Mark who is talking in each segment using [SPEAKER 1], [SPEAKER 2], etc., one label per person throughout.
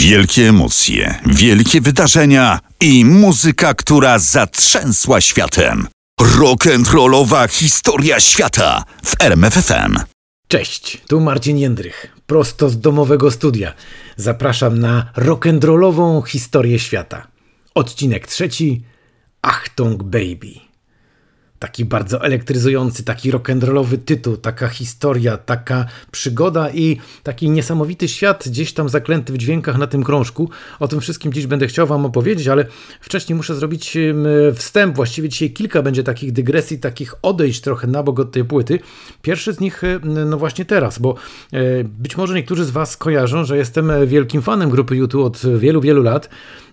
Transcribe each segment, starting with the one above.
[SPEAKER 1] Wielkie emocje, wielkie wydarzenia i muzyka, która zatrzęsła światem. Rock'n'rollowa historia świata w RMFFM.
[SPEAKER 2] Cześć, tu Marcin Jędrych, prosto z domowego studia. Zapraszam na rock'n'rollową historię świata. Odcinek trzeci Achtung Baby. Taki bardzo elektryzujący, taki rock'n'rollowy tytuł, taka historia, taka przygoda i taki niesamowity świat gdzieś tam zaklęty w dźwiękach na tym krążku. O tym wszystkim dziś będę chciał Wam opowiedzieć, ale wcześniej muszę zrobić wstęp. Właściwie dzisiaj kilka będzie takich dygresji, takich odejść trochę na bok od tej płyty. Pierwszy z nich, no właśnie teraz, bo e, być może niektórzy z Was kojarzą, że jestem wielkim fanem grupy YouTube od wielu, wielu lat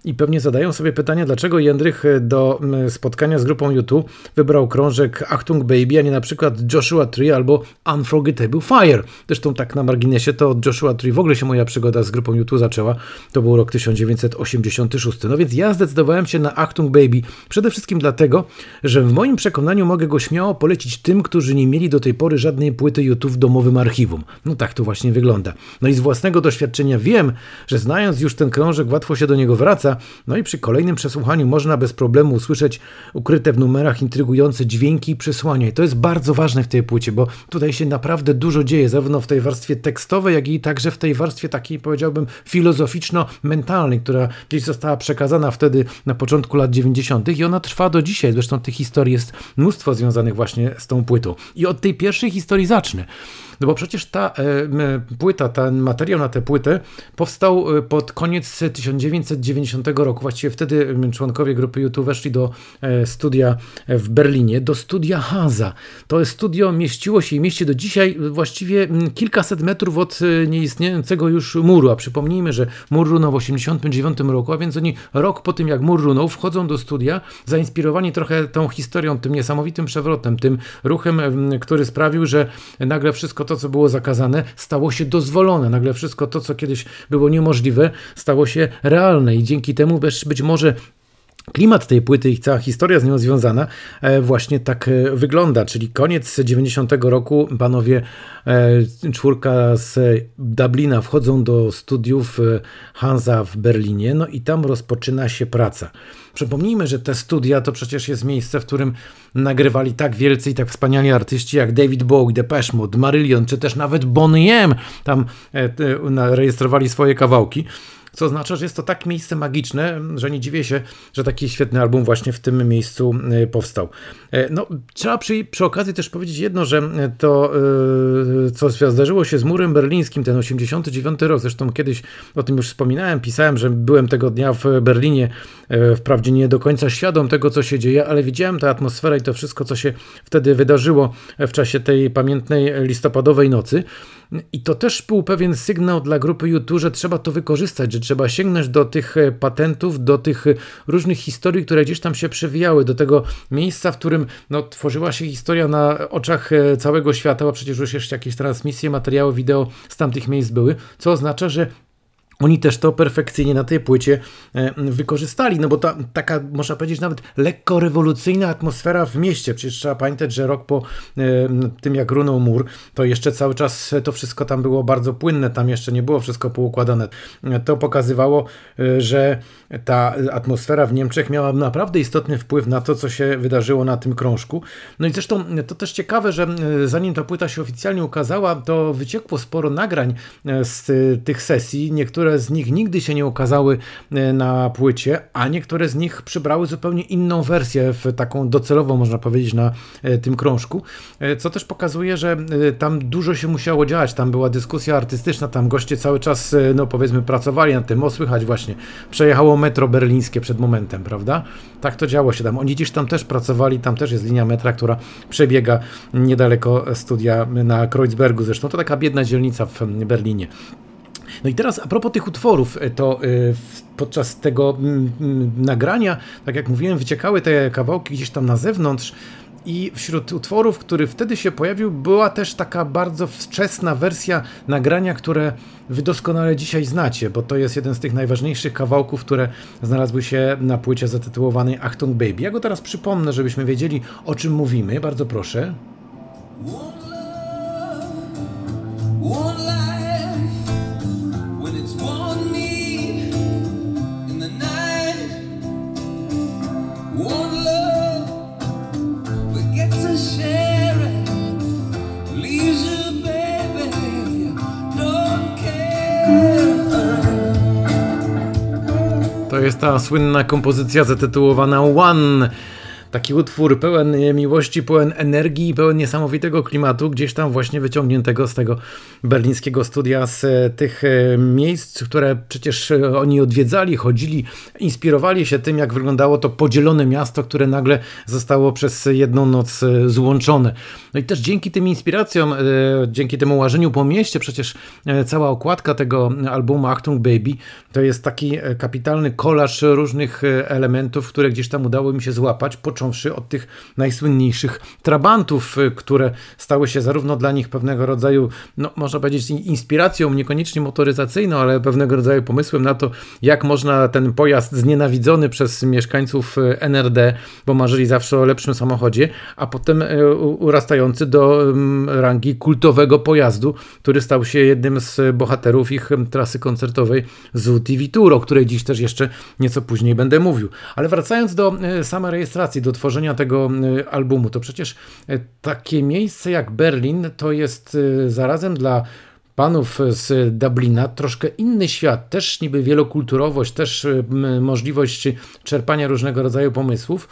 [SPEAKER 2] i pewnie zadają sobie pytanie, dlaczego Jędrych do spotkania z grupą YouTube wybrał krążek Achtung Baby, a nie na przykład Joshua Tree albo Unforgettable Fire. Zresztą tak na marginesie to od Joshua Tree w ogóle się moja przygoda z grupą YouTube zaczęła. To był rok 1986. No więc ja zdecydowałem się na Achtung Baby przede wszystkim dlatego, że w moim przekonaniu mogę go śmiało polecić tym, którzy nie mieli do tej pory żadnej płyty YouTube w domowym archiwum. No tak to właśnie wygląda. No i z własnego doświadczenia wiem, że znając już ten krążek łatwo się do niego wraca, no i przy kolejnym przesłuchaniu można bez problemu usłyszeć ukryte w numerach intrygujące dźwięki i przesłania. I to jest bardzo ważne w tej płycie, bo tutaj się naprawdę dużo dzieje, zarówno w tej warstwie tekstowej, jak i także w tej warstwie takiej, powiedziałbym, filozoficzno-mentalnej, która gdzieś została przekazana wtedy na początku lat 90. i ona trwa do dzisiaj. Zresztą tych historii jest mnóstwo związanych właśnie z tą płytą. I od tej pierwszej historii zacznę. No bo przecież ta e, płyta, ten materiał na tę płytę powstał e, pod koniec 1990 roku. Właściwie wtedy członkowie grupy YouTube weszli do e, studia w Berlinie, do studia Hansa. To studio mieściło się i mieści do dzisiaj właściwie kilkaset metrów od nieistniejącego już muru. A przypomnijmy, że mur runął w 1989 roku, a więc oni rok po tym jak mur runął wchodzą do studia zainspirowani trochę tą historią, tym niesamowitym przewrotem, tym ruchem, który sprawił, że nagle wszystko to, co było zakazane, stało się dozwolone. Nagle wszystko to, co kiedyś było niemożliwe, stało się realne i dzięki temu też być może Klimat tej płyty i cała historia z nią związana e, właśnie tak e, wygląda, czyli koniec 90 roku panowie e, czwórka z Dublina wchodzą do studiów Hansa w Berlinie, no i tam rozpoczyna się praca. Przypomnijmy, że te studia to przecież jest miejsce, w którym nagrywali tak wielcy i tak wspaniali artyści jak David Bowie, Depeche Mode, Marillion, czy też nawet Bonnie M. Tam rejestrowali swoje kawałki co oznacza, że jest to tak miejsce magiczne, że nie dziwię się, że taki świetny album właśnie w tym miejscu y, powstał. E, no, trzeba przy, przy okazji też powiedzieć jedno, że to, y, co zdarzyło się z murem berlińskim, ten 89 rok, zresztą kiedyś o tym już wspominałem, pisałem, że byłem tego dnia w Berlinie, e, wprawdzie nie do końca świadom tego, co się dzieje, ale widziałem tę atmosferę i to wszystko, co się wtedy wydarzyło w czasie tej pamiętnej listopadowej nocy. I to też był pewien sygnał dla grupy YouTube, że trzeba to wykorzystać, że trzeba sięgnąć do tych e, patentów, do tych e, różnych historii, które gdzieś tam się przewijały, do tego miejsca, w którym no, tworzyła się historia na oczach e, całego świata, bo przecież już jeszcze jakieś transmisje, materiały wideo z tamtych miejsc były, co oznacza, że oni też to perfekcyjnie na tej płycie e, wykorzystali, no bo ta taka, można powiedzieć, nawet lekko rewolucyjna atmosfera w mieście. Przecież trzeba pamiętać, że rok po e, tym, jak runął mur, to jeszcze cały czas to wszystko tam było bardzo płynne, tam jeszcze nie było wszystko poukładane. To pokazywało, e, że ta atmosfera w Niemczech miała naprawdę istotny wpływ na to, co się wydarzyło na tym krążku. No i zresztą to też ciekawe, że zanim ta płyta się oficjalnie ukazała, to wyciekło sporo nagrań z tych sesji. Niektóre niektóre z nich nigdy się nie ukazały e, na płycie, a niektóre z nich przybrały zupełnie inną wersję, w taką docelową, można powiedzieć, na e, tym krążku, e, co też pokazuje, że tam dużo się musiało działać, tam była dyskusja artystyczna, tam goście cały czas, no powiedzmy, pracowali nad tym, o słychać właśnie, przejechało metro berlińskie przed momentem, prawda? Tak to działo się tam. Oni gdzieś tam też pracowali, tam też jest linia metra, która przebiega niedaleko studia na Kreuzbergu, zresztą to taka biedna dzielnica w Berlinie. No i teraz a propos tych utworów, e, to e, podczas tego nagrania, tak jak mówiłem, wyciekały te kawałki gdzieś tam na zewnątrz. I wśród utworów, który wtedy się pojawił, była też taka bardzo wczesna wersja nagrania, które wy doskonale dzisiaj znacie, bo to jest jeden z tych najważniejszych kawałków, które znalazły się na płycie zatytułowanej Achtung Baby. Ja go teraz przypomnę, żebyśmy wiedzieli o czym mówimy. Bardzo proszę. One love, one To jest ta słynna kompozycja zatytułowana One. Taki utwór pełen miłości, pełen energii, pełen niesamowitego klimatu, gdzieś tam właśnie wyciągniętego z tego berlińskiego studia, z tych e, miejsc, które przecież e, oni odwiedzali, chodzili, inspirowali się tym, jak wyglądało to podzielone miasto, które nagle zostało przez jedną noc e, złączone. No i też dzięki tym inspiracjom, dzięki temu łażeniu po mieście, przecież cała okładka tego albumu Achtung Baby to jest taki kapitalny kolaż różnych elementów, które gdzieś tam udało mi się złapać, począwszy od tych najsłynniejszych trabantów, y, które stały się zarówno dla nich pewnego rodzaju, no można powiedzieć, inspiracją, niekoniecznie motoryzacyjną, ale pewnego rodzaju pomysłem na to, jak można ten pojazd znienawidzony przez mieszkańców y, NRD, bo marzyli zawsze o lepszym samochodzie, a potem y, urastający do mm, rangi kultowego pojazdu, który stał się jednym z bohaterów ich trasy koncertowej z TV Tour, o której dziś też jeszcze nieco później będę mówił. Ale wracając do samej rejestracji, do tworzenia tego albumu. To przecież y, takie miejsce jak Berlin to jest y, zarazem dla panów z Dublina troszkę inny świat, też niby wielokulturowość, też możliwość czerpania różnego rodzaju pomysłów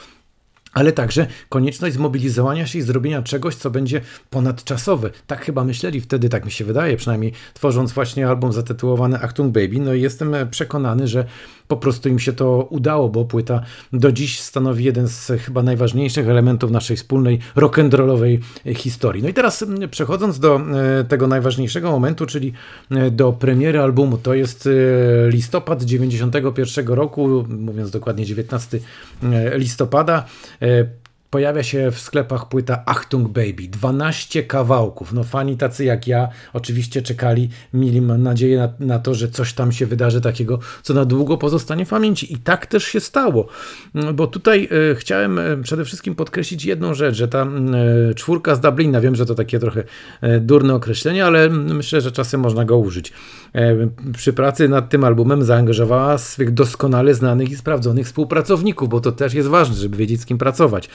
[SPEAKER 2] ale także konieczność zmobilizowania się i zrobienia czegoś, co będzie ponadczasowe. Tak chyba myśleli wtedy, tak mi się wydaje, przynajmniej tworząc właśnie album zatytułowany Achtung Baby. No i jestem przekonany, że po prostu im się to udało, bo płyta do dziś stanowi jeden z chyba najważniejszych elementów naszej wspólnej rock'n'rollowej historii. No i teraz przechodząc do e, tego najważniejszego momentu, czyli e, do premiery albumu, to jest e, listopad 91 roku, mówiąc dokładnie 19 listopada pojawia się w sklepach płyta Achtung Baby. 12 kawałków. No fani tacy jak ja oczywiście czekali, mieli nadzieję na, na, to, że coś tam się wydarzy takiego, co na długo pozostanie w pamięci. I tak też się stało. Mm, bo tutaj e, chciałem e, przede wszystkim podkreślić jedną rzecz, że ta e, czwórka z Dublina, wiem, że to takie trochę e, durne określenie, ale myślę, że czasem można go użyć. Przy pracy nad tym albumem zaangażowała swych doskonale znanych i sprawdzonych współpracowników, bo to też jest ważne, żeby wiedzieć z kim pracować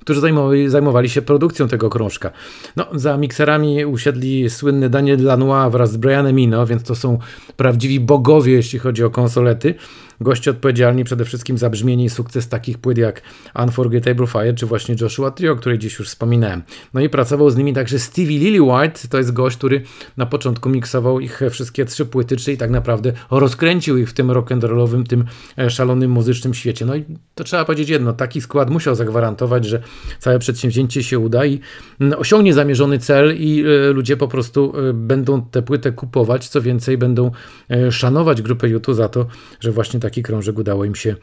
[SPEAKER 2] którzy zajmowali, zajmowali się produkcją tego krążka. No, za mikserami usiedli słynny Daniel Lanois wraz z Brianem Eno, więc to są prawdziwi bogowie, jeśli chodzi o konsolety. Goście odpowiedzialni przede wszystkim za brzmienie i sukces takich płyt jak Unforgettable Fire czy właśnie Joshua Trio, o której dziś już wspominałem. No i pracował z nimi także Stevie Lillywhite, to jest gość, który na początku miksował ich wszystkie trzy płyty, czyli tak naprawdę rozkręcił ich w tym rock'n'rollowym, tym e, szalonym muzycznym świecie. No i to trzeba powiedzieć jedno, taki skład musiał zagwarantować, że całe przedsięwzięcie się uda i mm, osiągnie zamierzony cel i e, ludzie po prostu e, będą tę płytę kupować, co więcej będą szanować grupę YouTube za to, że właśnie taki krążek udało im się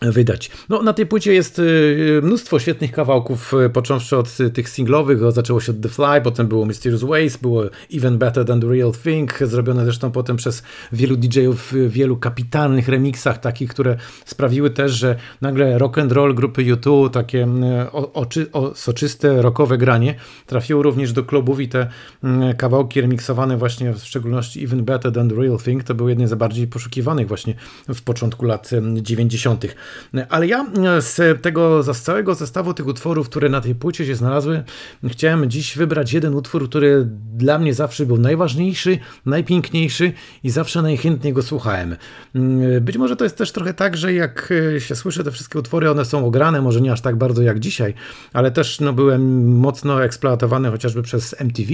[SPEAKER 2] wydać. No, na tej płycie jest y, mnóstwo świetnych kawałków, y, począwszy od tych singlowych, zaczęło się od The Fly, potem było Mysterious Ways, było Even Better Than The Real Thing, zrobione zresztą potem przez wielu DJ-ów w wielu kapitalnych remixach, takich, które sprawiły też, że nagle rock and roll grupy U2, takie y, oczy, o, soczyste, rockowe granie, trafiło również do klubów i te kawałki remiksowane właśnie, w szczególności Even Better Than The Real Thing, to były jedne z bardziej poszukiwanych właśnie w początku lat 90. Ale ja e, z tego, z całego zestawu tych utworów, które na tej płycie się znalazły, chciałem dziś wybrać jeden utwór, który dla mnie zawsze był najważniejszy, najpiękniejszy i zawsze najchętniej go słuchałem. Mm, być może to jest też trochę tak, że jak e, się słyszy te wszystkie utwory, one są ograne, może nie aż tak bardzo jak dzisiaj, ale też no, byłem mocno eksploatowany chociażby przez MTV,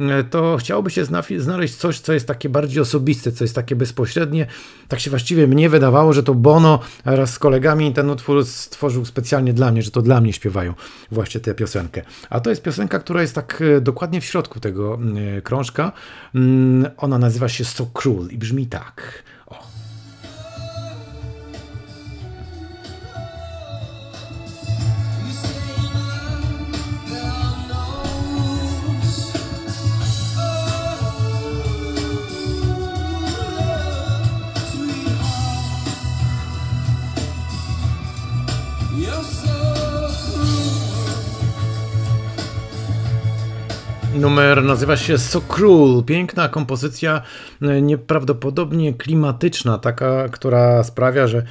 [SPEAKER 2] e, to chciałoby się znaleźć coś, co jest takie bardziej osobiste, co jest takie bezpośrednie. Tak się właściwie mnie wydawało, że to Bono raz z kolegami ten utwór stworzył specjalnie dla mnie, że to dla mnie śpiewają właśnie tę piosenkę. A to jest piosenka, która jest tak e, dokładnie w środku tego e, krążka. Mm, ona nazywa się So Cruel i brzmi tak. Numer nazywa się So Cruel. Piękna kompozycja, e, nieprawdopodobnie klimatyczna, taka, która sprawia, że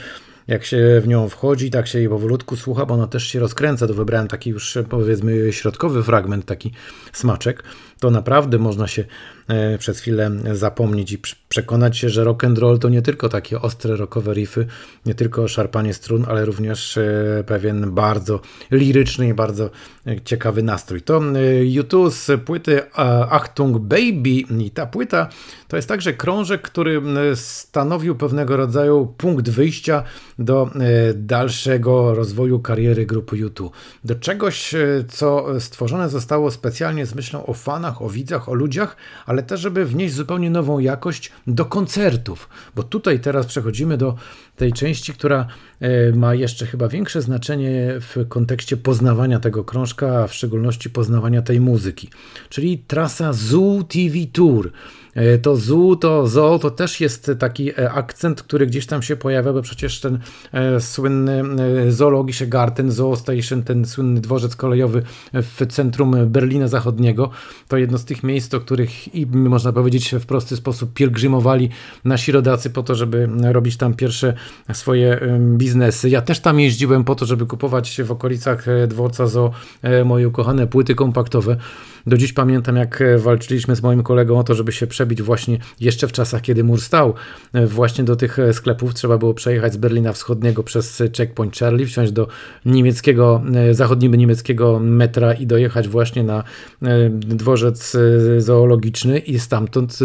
[SPEAKER 2] jak się w nią wchodzi, tak się jej powolutku słucha, bo ona też się rozkręca, to wybrałem taki już powiedzmy środkowy fragment, taki smaczek. To naprawdę można się e, przez chwilę zapomnieć i przekonać się, że rock and roll to nie tylko takie ostre rockowe riffy, nie tylko szarpanie strun, ale również e, pewien bardzo liryczny i bardzo e, ciekawy nastrój. To YouTube z płyty Achtung Baby i ta płyta to jest także krążek, który stanowił pewnego rodzaju punkt wyjścia do dalszego rozwoju kariery grupy YouTube. Do czegoś, co stworzone zostało specjalnie z myślą o fanach, o widzach, o ludziach, ale też, żeby wnieść zupełnie nową jakość do koncertów. Bo tutaj teraz przechodzimy do tej części, która e, ma jeszcze chyba większe znaczenie w kontekście poznawania tego krążka, a w szczególności poznawania tej muzyki. Czyli trasa Zoo TV Tour. E, to zoo, to zoo, to też jest taki e, akcent, który gdzieś tam się pojawia, bo przecież ten e, słynny zoologische Garten, Zoo Station, ten słynny dworzec kolejowy w centrum Berlina Zachodniego, to jedno z tych miejsc, do których i można powiedzieć w prosty sposób pielgrzymowali nasi rodacy po to, żeby robić tam pierwsze swoje biznesy. Ja też tam jeździłem po to, żeby kupować w okolicach dworca zoo moje ukochane płyty kompaktowe. Do dziś pamiętam, jak e, walczyliśmy z moim kolegą o to, żeby się przebić właśnie jeszcze w czasach, kiedy mur stał. E, właśnie do tych e, sklepów trzeba było przejechać z Berlina Wschodniego przez checkpoint Charlie, wsiąść do niemieckiego, zachodniego niemieckiego metra i dojechać właśnie na dworzec zoologiczny i stamtąd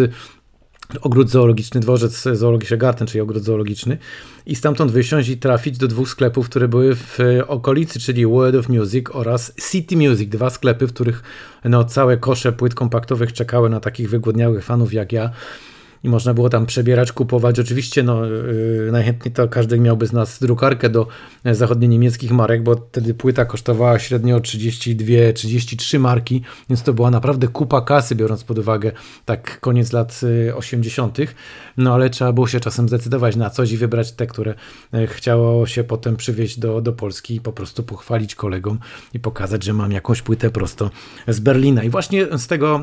[SPEAKER 2] ogród zoologiczny, dworzec zoologiczny Garten, czyli ogród zoologiczny. I stamtąd wysiąść i trafić do dwóch sklepów, które były w okolicy, czyli World of Music oraz City Music, dwa sklepy, w których no, całe kosze płyt kompaktowych czekały na takich wygłodniałych fanów jak ja i można było tam przebierać, kupować. Oczywiście no, yy, najchętniej to każdy miałby z nas drukarkę do zachodnio-niemieckich marek, bo wtedy płyta kosztowała średnio 32-33 marki, więc to była naprawdę kupa kasy, biorąc pod uwagę tak koniec lat 80. Y, no ale trzeba było się czasem zdecydować na coś i wybrać te, które y, chciało się potem przywieźć do, do Polski i po prostu pochwalić kolegom i pokazać, że mam jakąś płytę prosto z Berlina. I właśnie z tego,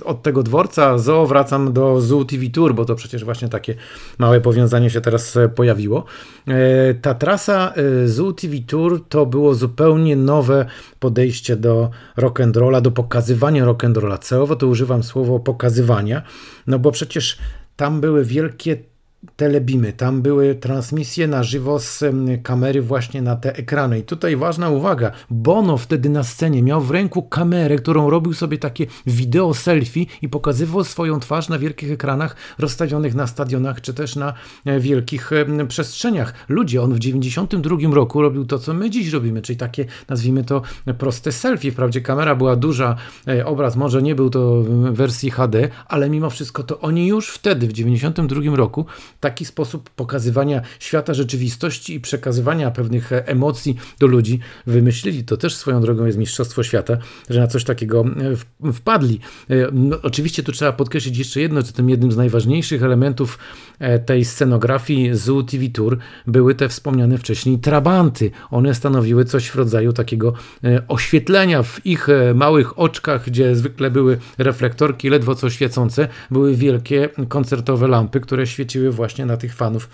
[SPEAKER 2] y, od tego dworca Zoo wracam do Zoo TV Tour, bo to przecież właśnie takie małe powiązanie się teraz e, pojawiło. E, ta trasa e, Zoo TV Tour to było zupełnie nowe podejście do rock and rolla, do pokazywania rock and rolla. Celowo to używam słowo pokazywania, no bo przecież tam były wielkie telebimy, tam były transmisje na żywo z kamery właśnie na te ekrany. I tutaj ważna uwaga, Bono wtedy na scenie miał w ręku kamerę, którą robił sobie takie wideo selfie i pokazywał swoją twarz na wielkich ekranach rozstawionych na stadionach czy też na e, wielkich przestrzeniach. Ludzie, on w 92 roku robił to, co my dziś robimy, czyli takie, nazwijmy to, proste selfie. Wprawdzie kamera była duża, e, obraz może nie był to w wersji HD, ale mimo wszystko to oni już wtedy, w 92 roku, taki sposób pokazywania świata rzeczywistości i przekazywania pewnych emocji do ludzi wymyślili. To też swoją drogą jest Mistrzostwo Świata, że na coś takiego e, wpadli. E, no, oczywiście tu trzeba podkreślić jeszcze jedno, że tym jednym z najważniejszych elementów e, tej scenografii Zoo TV Tour były te wspomniane wcześniej trabanty. One stanowiły coś w rodzaju takiego oświetlenia w ich małych oczkach, gdzie zwykle były reflektorki ledwo co świecące, były wielkie koncertowe lampy, które świeciły właśnie właśnie na tych fanów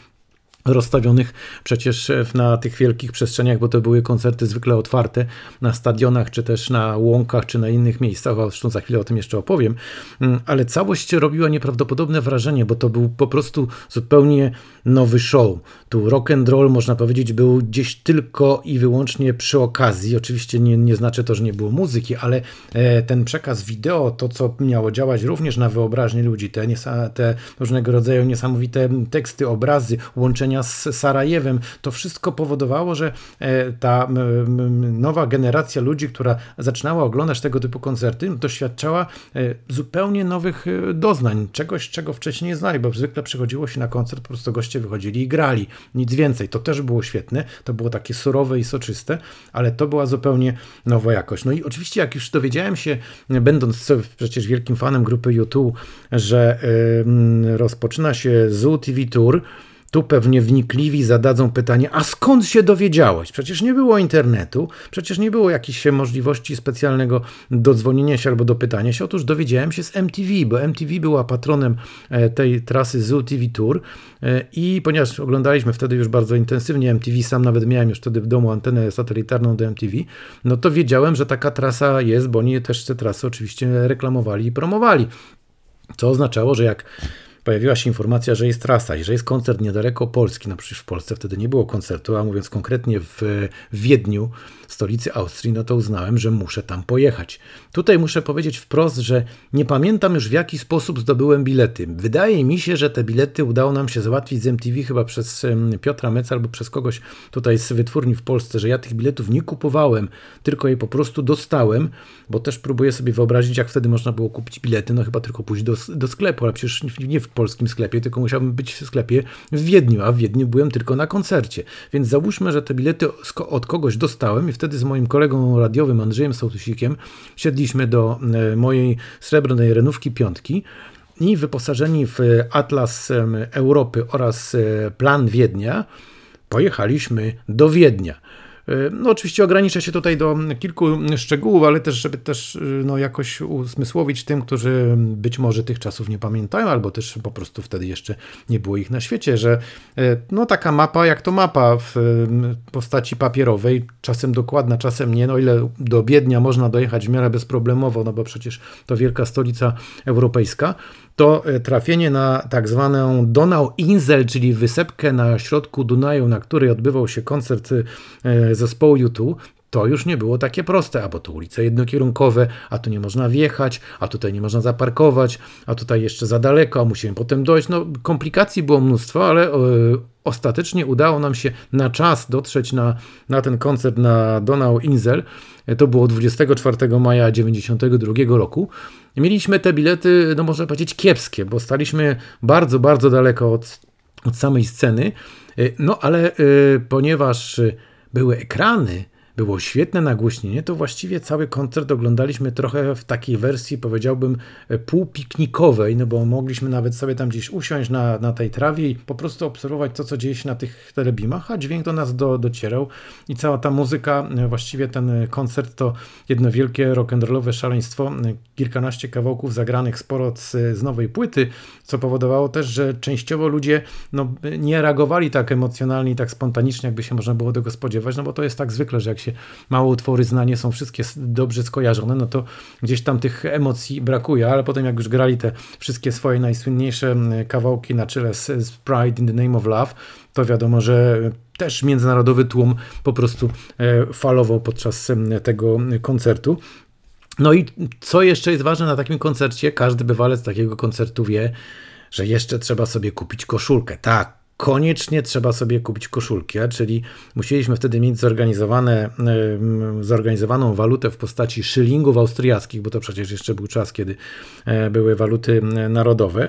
[SPEAKER 2] rozstawionych przecież na tych wielkich przestrzeniach, bo to były koncerty zwykle otwarte na stadionach, czy też na łąkach, czy na innych miejscach, zresztą za chwilę o tym jeszcze opowiem, mm, ale całość robiła nieprawdopodobne wrażenie, bo to był po prostu zupełnie nowy show. Tu rock and roll, można powiedzieć, był gdzieś tylko i wyłącznie przy okazji. Oczywiście nie, nie znaczy to, że nie było muzyki, ale e, ten przekaz wideo, to co miało działać również na wyobraźnię ludzi, te, te różnego rodzaju niesamowite teksty, obrazy, z Sarajewem, to wszystko powodowało, że e, ta nowa generacja ludzi, która zaczynała oglądać tego typu koncerty, doświadczała e, zupełnie nowych doznań, czegoś, czego wcześniej nie znali, bo zwykle przychodziło się na koncert, po prostu goście wychodzili i grali nic więcej. To też było świetne, to było takie surowe i soczyste, ale to była zupełnie nowa jakość. No i oczywiście, jak już dowiedziałem się, będąc przecież wielkim fanem grupy YouTube, że rozpoczyna się Zoo TV Tour, Tu pewnie wnikliwi zadadzą pytanie, a skąd się dowiedziałeś? Przecież nie było internetu, przecież nie było jakiejś możliwości specjalnego dodzwonienia się albo dopytania się. Otóż dowiedziałem się z MTV, bo MTV była patronem e, tej trasy Zoo TV Tour e, i ponieważ oglądaliśmy wtedy już bardzo intensywnie MTV, sam nawet miałem już wtedy w domu antenę satelitarną do MTV, no to wiedziałem, że taka trasa jest, bo oni też te trasy oczywiście reklamowali i promowali. Co oznaczało, że jak pojawiła się informacja, że jest trasa i że jest koncert niedaleko Polski, no przecież w Polsce wtedy nie było koncertu, a mówiąc konkretnie w Wiedniu, stolicy Austrii, no to uznałem, że muszę tam pojechać. Tutaj muszę powiedzieć wprost, że nie pamiętam już w jaki sposób zdobyłem bilety. Wydaje mi się, że te bilety udało nam się załatwić z MTV chyba przez Piotra Meca albo przez kogoś tutaj z wytwórni w Polsce, że ja tych biletów nie kupowałem, tylko je po prostu dostałem, bo też próbuję sobie wyobrazić, jak wtedy można było kupić bilety, no chyba tylko pójść do, do sklepu, ale przecież nie w polskim sklepie, tylko musiałbym być w sklepie w Wiedniu, a w Wiedniu byłem tylko na koncercie. Więc załóżmy, że te bilety od kogoś dostałem i wtedy z moim kolegą radiowym Andrzejem Sołtusikiem siedliśmy do e, mojej srebrnej renówki piątki i wyposażeni w Atlas Europy oraz e, Plan Wiednia pojechaliśmy do Wiednia. E, no oczywiście ograniczę się tutaj do kilku szczegółów, ale też, żeby też e, no, jakoś uzmysłowić tym, którzy być może tych czasów nie pamiętają, albo też po prostu wtedy jeszcze nie było ich na świecie, że e, no taka mapa jak to mapa w postaci papierowej, czasem dokładna, czasem nie, no ile do Biednia można dojechać w miarę bezproblemowo, no bo przecież to wielka stolica europejska, to e, trafienie na tak zwaną Donau-Insel, czyli wysepkę na środku Dunaju, na której odbywał się koncert e, zespołu U2, to już nie było takie proste, a bo to ulice jednokierunkowe, a tu nie można wjechać, a tutaj nie można zaparkować, a tutaj jeszcze za daleko, a musimy potem dojść. No, komplikacji było mnóstwo, ale e, ostatecznie udało nam się na czas dotrzeć na, na ten koncert na Donau Insel. To było 24 maja 1992 roku. Mieliśmy te bilety, no można powiedzieć, kiepskie, bo staliśmy bardzo, bardzo daleko od, od samej sceny. No ale y, ponieważ były ekrany, było świetne nagłośnienie, to właściwie cały koncert oglądaliśmy trochę w takiej wersji, powiedziałbym, półpiknikowej, no bo mogliśmy nawet sobie tam gdzieś usiąść na, na tej trawie i po prostu obserwować to, co dzieje się na tych telebimach, a dźwięk do nas do, docierał. I cała ta muzyka, właściwie ten koncert to jedno wielkie rock'n'rollowe szaleństwo, kilkanaście kawałków zagranych sporo z, z nowej płyty, co powodowało też, że częściowo ludzie no, nie reagowali tak emocjonalnie i tak spontanicznie, jakby się można było tego spodziewać, no bo to jest tak zwykle, że jak się małe utwory zna, nie są wszystkie dobrze skojarzone, no to gdzieś tam tych emocji brakuje, ale potem jak już grali te wszystkie swoje najsłynniejsze kawałki na czele z, z Pride in the Name of Love, to wiadomo, że też międzynarodowy tłum po prostu e, falował podczas tego koncertu. No i co jeszcze jest ważne na takim koncercie? Każdy bywalec takiego koncertu wie, że jeszcze trzeba sobie kupić koszulkę. Tak, koniecznie trzeba sobie kupić koszulkę, czyli musieliśmy wtedy mieć zorganizowane, zorganizowaną walutę w postaci szylingów austriackich, bo to przecież jeszcze był czas, kiedy e, były waluty narodowe.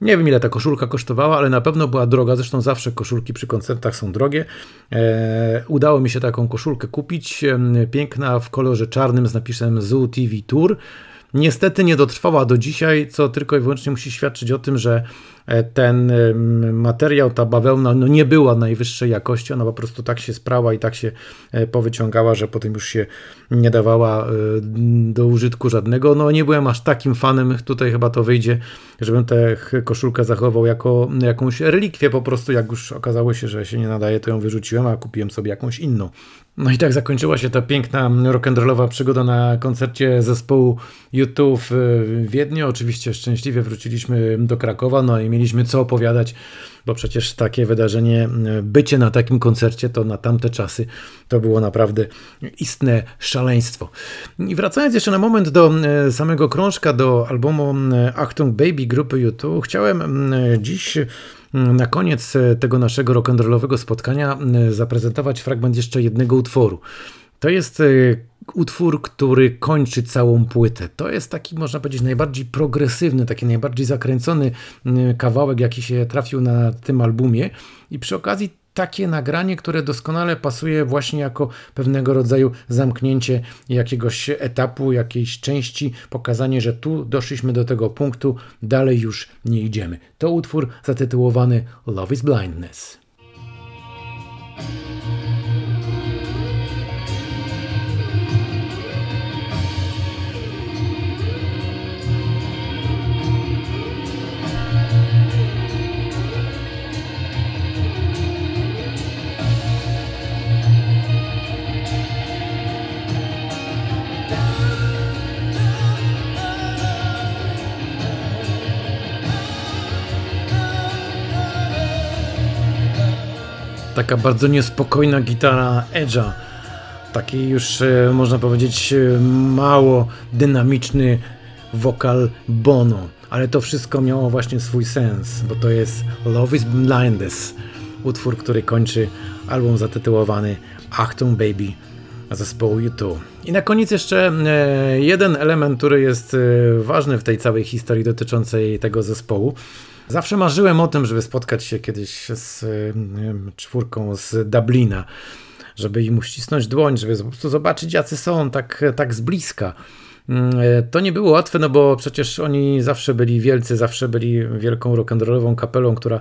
[SPEAKER 2] Nie wiem ile ta koszulka kosztowała, ale na pewno była droga. Zresztą zawsze koszulki przy koncertach są drogie. E, udało mi się taką koszulkę kupić. Piękna w kolorze czarnym z napisem Zoo TV Tour. Niestety nie dotrwała do dzisiaj, co tylko i wyłącznie musi świadczyć o tym, że E, ten materiał, ta bawełna no nie była najwyższej jakości, ona po prostu tak się sprała i tak się e, powyciągała, że potem już się nie dawała e, do użytku żadnego. No nie byłem aż takim fanem, tutaj chyba to wyjdzie, żebym tę koszulkę zachował jako jakąś relikwię po prostu, jak już okazało się, że się nie nadaje, to ją wyrzuciłem, a kupiłem sobie jakąś inną. No i tak zakończyła się ta piękna rock'n'rollowa przygoda na koncercie zespołu YouTube w Wiedniu. Oczywiście szczęśliwie wróciliśmy do Krakowa, no i mieliśmy co opowiadać, bo przecież takie wydarzenie, bycie na takim koncercie, to na tamte czasy to było naprawdę istne szaleństwo. I wracając jeszcze na moment do e, samego krążka, do albumu e, Achtung Baby grupy YouTube, chciałem e, dziś na koniec tego naszego rock'n'rollowego spotkania zaprezentować fragment jeszcze jednego utworu. To jest utwór, który kończy całą płytę. To jest taki, można powiedzieć, najbardziej progresywny, taki najbardziej zakręcony kawałek, jaki się trafił na tym albumie. I przy okazji takie nagranie, które doskonale pasuje właśnie jako pewnego rodzaju zamknięcie jakiegoś etapu, jakiejś części, pokazanie, że tu doszliśmy do tego punktu, dalej już nie idziemy. To utwór zatytułowany Love is Blindness. Taka bardzo niespokojna gitara Edge'a. Taki już e, można powiedzieć e, mało dynamiczny wokal Bono. Ale to wszystko miało właśnie swój sens, bo to jest Love is Blindness, utwór, który kończy album zatytułowany Achtung Baby zespołu U2. I na koniec jeszcze e, jeden element, który jest ważny w tej całej historii dotyczącej tego zespołu. Zawsze marzyłem o tym, żeby spotkać się kiedyś z wiem, czwórką z Dublina, żeby im uścisnąć dłoń, żeby po prostu zobaczyć, jacy są tak, tak z bliska. Mm, to nie było łatwe, no bo przecież oni zawsze byli wielcy, zawsze byli wielką rock'n'rollową kapelą, która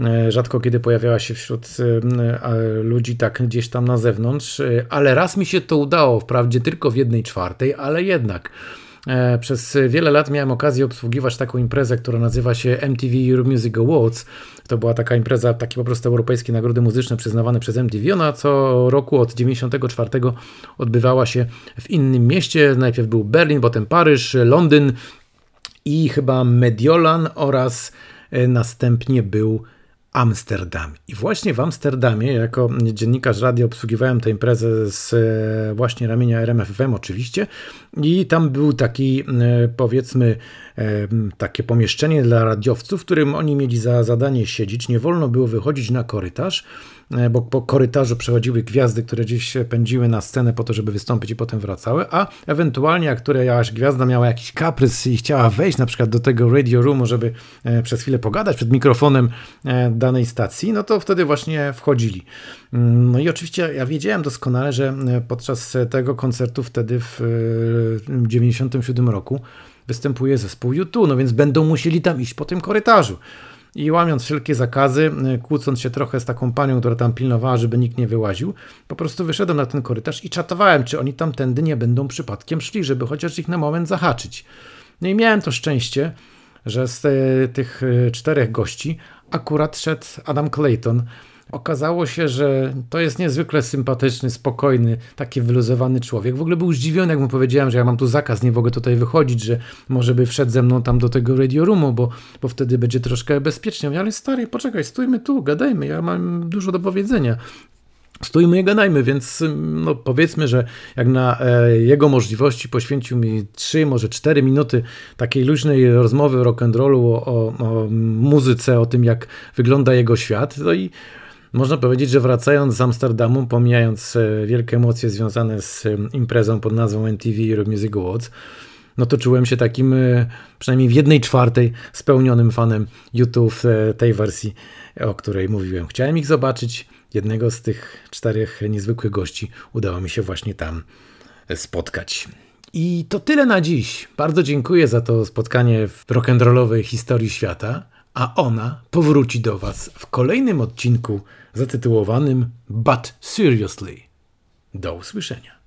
[SPEAKER 2] e, rzadko kiedy pojawiała się wśród e, ludzi tak gdzieś tam na zewnątrz, e, ale raz mi się to udało, wprawdzie tylko w jednej czwartej, ale jednak. E, przez wiele lat miałem okazję obsługiwać taką imprezę, która nazywa się MTV Euro Music Awards. To była taka impreza, takie po prostu europejskie nagrody muzyczne przyznawane przez MTV. Ona co roku od 94 odbywała się w innym mieście. Najpierw był Berlin, potem Paryż, Londyn i chyba Mediolan oraz e, następnie był Amsterdam. I właśnie w Amsterdamie, jako dziennikarz radio, obsługiwałem tę imprezę z e, właśnie ramienia RMFFM oczywiście i tam był taki e, powiedzmy e, takie pomieszczenie dla radiowców, w którym oni mieli za zadanie siedzieć. Nie wolno było wychodzić na korytarz, bo po korytarzu przechodziły gwiazdy, które gdzieś pędziły na scenę po to, żeby wystąpić i potem wracały, a ewentualnie jak któraś gwiazda miała jakiś kaprys i chciała wejść na przykład do tego radio roomu, żeby e, przez chwilę pogadać przed mikrofonem e, danej stacji, no to wtedy właśnie wchodzili. Mm, no i oczywiście ja wiedziałem doskonale, że podczas tego koncertu wtedy w 97 roku występuje zespół YouTube, no więc będą musieli tam iść po tym korytarzu i łamiąc wszelkie zakazy, y, kłócąc się trochę z taką panią, która tam pilnowała, żeby nikt nie wyłaził, po prostu wyszedłem na ten korytarz i czatowałem, czy oni tamtędy nie będą przypadkiem szli, żeby chociaż ich na moment zahaczyć. No i miałem to szczęście, że z y, tych y, czterech gości akurat szedł Adam Clayton, Okazało się, że to jest niezwykle sympatyczny, spokojny, taki wyluzowany człowiek. W ogóle był zdziwiony, jak mu powiedziałem, że ja mam tu zakaz, nie mogę tutaj wychodzić, że może by wszedł ze mną tam do tego radio roomu, bo, bo wtedy będzie troszkę bezpiecznie. Mówię, ale stary, poczekaj, stójmy tu, gadajmy, ja mam dużo do powiedzenia. Stójmy i gadajmy, więc no powiedzmy, że jak na e, jego możliwości poświęcił mi 3, może 4 minuty takiej luźnej rozmowy rock'n'rollu, o, o, o muzyce, o tym jak wygląda jego świat. No i można powiedzieć, że wracając z Amsterdamu, pomijając e, wielkie emocje związane z e, imprezą pod nazwą MTV Europe Music Awards, no to czułem się takim e, przynajmniej w jednej czwartej spełnionym fanem YouTube tej wersji, o której mówiłem. Chciałem ich zobaczyć. Jednego z tych czterech niezwykłych gości udało mi się właśnie tam spotkać. I to tyle na dziś. Bardzo dziękuję za to spotkanie w rock'n'rollowej historii świata a ona powróci do Was w kolejnym odcinku zatytułowanym But Seriously. Do usłyszenia.